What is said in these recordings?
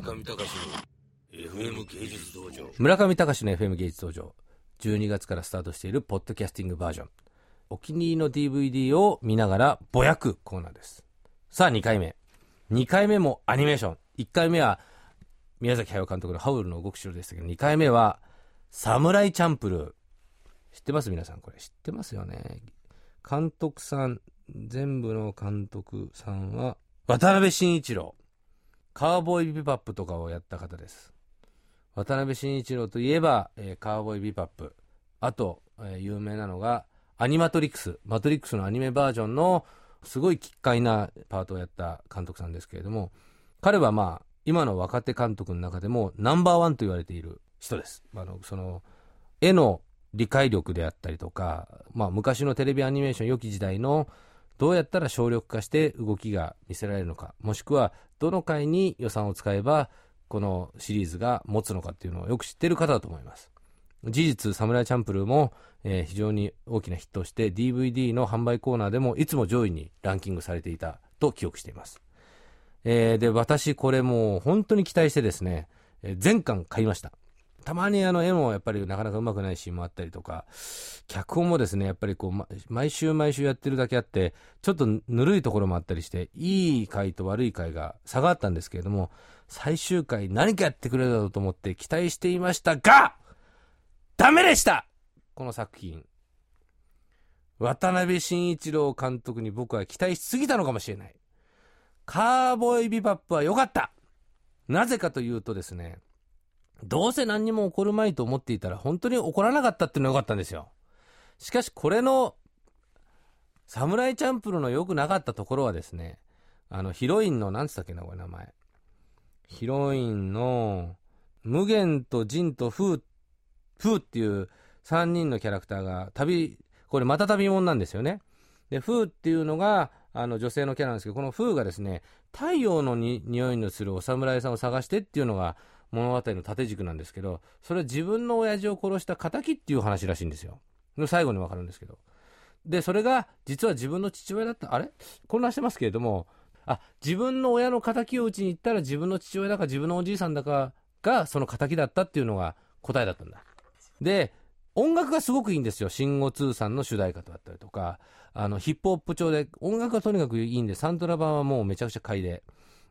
村上隆の FM 芸術道場。村上隆の FM 芸術道場。12月からスタートしているポッドキャスティングバージョン。お気に入りの DVD を見ながらぼやくコーナーです。さあ2回目。2回目もアニメーション。1回目は宮崎駿監督のハウルの動く城でしたけど2回目はサムライチャンプルー。知ってます？皆さんこれ。知ってますよね。監督さん全部の監督さんは渡辺慎一郎。カーボーイビバップとかをやった方です。渡辺慎一郎といえば、えーカーボーイビバップあと、えー有名なのがアニマトリックス。マトリックスのアニメバージョンのすごい奇怪なパートをやった監督さんですけれども彼はまあ今の若手監督の中でもナンバーワンと言われている人です。あのその絵の理解力であったりとか、まあ、昔のテレビアニメーション良き時代のどうやったら省力化して動きが見せられるのかもしくはどの回に予算を使えばこのシリーズが持つのかっていうのをよく知ってる方だと思います。事実サムライチャンプルーも、えー非常に大きなヒットをして DVD の販売コーナーでもいつも上位にランキングされていたと記憶しています、えーで私これもう本当に期待してですね、えー全巻買いました。たまにあの絵もやっぱりなかなかうまくないシーンもあったりとか脚本もですねやっぱりこう、毎週毎週やってるだけあってちょっとぬるいところもあったりしていい回と悪い回が差があったんですけれども最終回何かやってくれるだろうと思って期待していましたがダメでした!この作品。渡辺慎一郎監督に僕は期待しすぎたのかもしれない。カーボーイビバップは良かった。なぜかというとですねどうせ何にも起こるまいと思っていたら本当に起こらなかったっていうのが良かったんですよ。しかしこれのサムライチャンプルの良くなかったところはですねあのヒロインの何つったっけなこれ名前。ヒロインの無限とジンとフーフーっていう3人のキャラクターが旅これまた旅もんなんですよね。でフーっていうのがあの女性のキャラなんですけどこのフーがですね太陽のに匂いのするお侍さんを探してっていうのが物語の縦軸なんですけどそれは自分の親父を殺した敵っていう話らしいんですよ。最後に分かるんですけど。でそれが実は自分の父親だった。あれ？混乱してますけれどもあ自分の親の敵を討ちに行ったら自分の父親だか自分のおじいさんだかがその敵だったっていうのが答えだったんだ。で音楽がすごくいいんですよ。慎吾通さんの主題歌だったりとか。あのヒップホップ調で音楽がとにかくいいんでサントラ版はもうめちゃくちゃ買いで。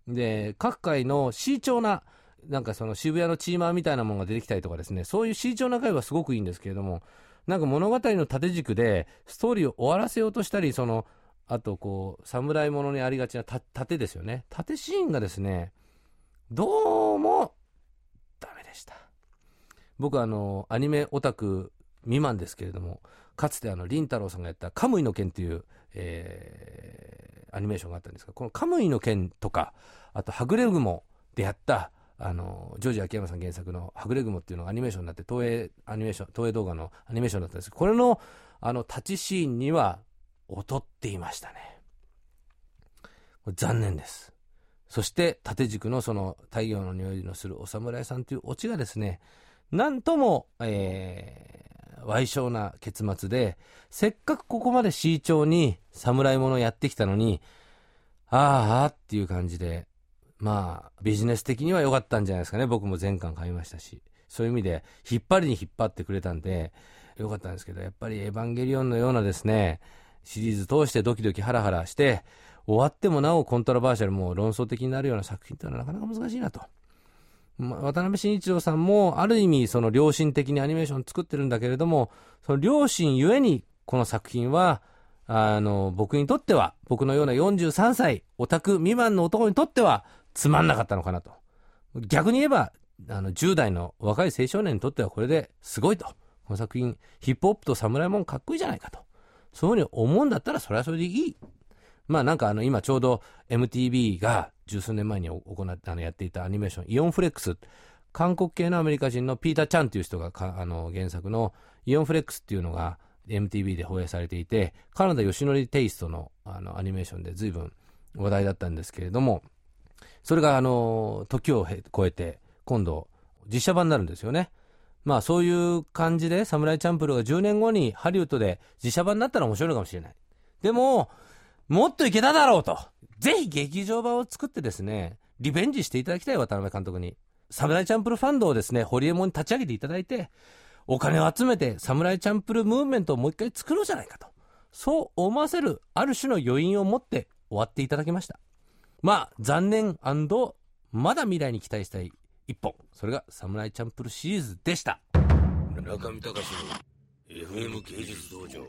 で各界の慎重ななんかその渋谷のチーマーみたいなものが出てきたりとかですね。そういう慎重な回はすごくいいんですけれども。なんか物語の縦軸でストーリーを終わらせようとしたりそのあとこう侍ものにありがちなた盾ですよね。盾シーンがですねどうもダメでした。僕あのアニメオタク未満ですけれどもかつてあの凛太郎さんがやった「カムイの剣」っていう、えーアニメーションがあったんですがこの「カムイの剣」とかあと「はぐれ雲」でやったあのジョージ秋山さん原作の「はぐれ雲」っていうのがアニメーションになって東映アニメーション東映動画のアニメーションだったんです。けどこれのあの立ちシーンには劣っていましたね。残念です。そして縦軸のその太陽の匂いのするお侍さんというオチがですねなんとも、えー賠償な結末でせっかくここまで慎重に侍ものやってきたのにあーあっていう感じでまあビジネス的には良かったんじゃないですかね僕も全巻買いましたしそういう意味で引っ張りに引っ張ってくれたんで良かったんですけどやっぱり「エヴァンゲリオン」のようなですねシリーズ通してドキドキハラハラして終わってもなおコントラバーシャルも論争的になるような作品というのはなかなか難しいなと。まあ渡辺慎一郎さんもある意味その良心的にアニメーション作ってるんだけれどもその良心ゆえにこの作品はあの僕にとっては僕のような43歳オタク未満の男にとってはつまんなかったのかなと。逆に言えばあの10代の若い青少年にとってはこれですごいと。この作品ヒップホップと侍もんかっこいいじゃないかと。そういうふうに思うんだったらそれはそれでいい。まあなんかあの今ちょうど MTV が十数年前に行ったあのやっていたアニメーションイオンフレックス。韓国系のアメリカ人のピーター・チャンという人があの原作のイオンフレックスっていうのが MTV で放映されていてカナダ吉典テイストのあのアニメーションで随分話題だったんですけれどもそれがあの時を超えて今度実写版になるんですよね。まあそういう感じで、サムライチャンプルが10年後にハリウッドで実写版になったら面白いかもしれない。でも、もっといけただろうと。ぜひ劇場版を作ってですね、リベンジしていただきたい渡辺監督に。サムライチャンプルファンドをですね、ホリエモンに立ち上げていただいて、お金を集めて、サムライチャンプルムーブメントをもう一回作ろうじゃないかと。そう思わせる、ある種の余韻を持って終わっていただきました。まあ、残念まだ未来に期待したい一本。それがサムライチャンプルシリーズでした。中見隆の FM 芸術道場。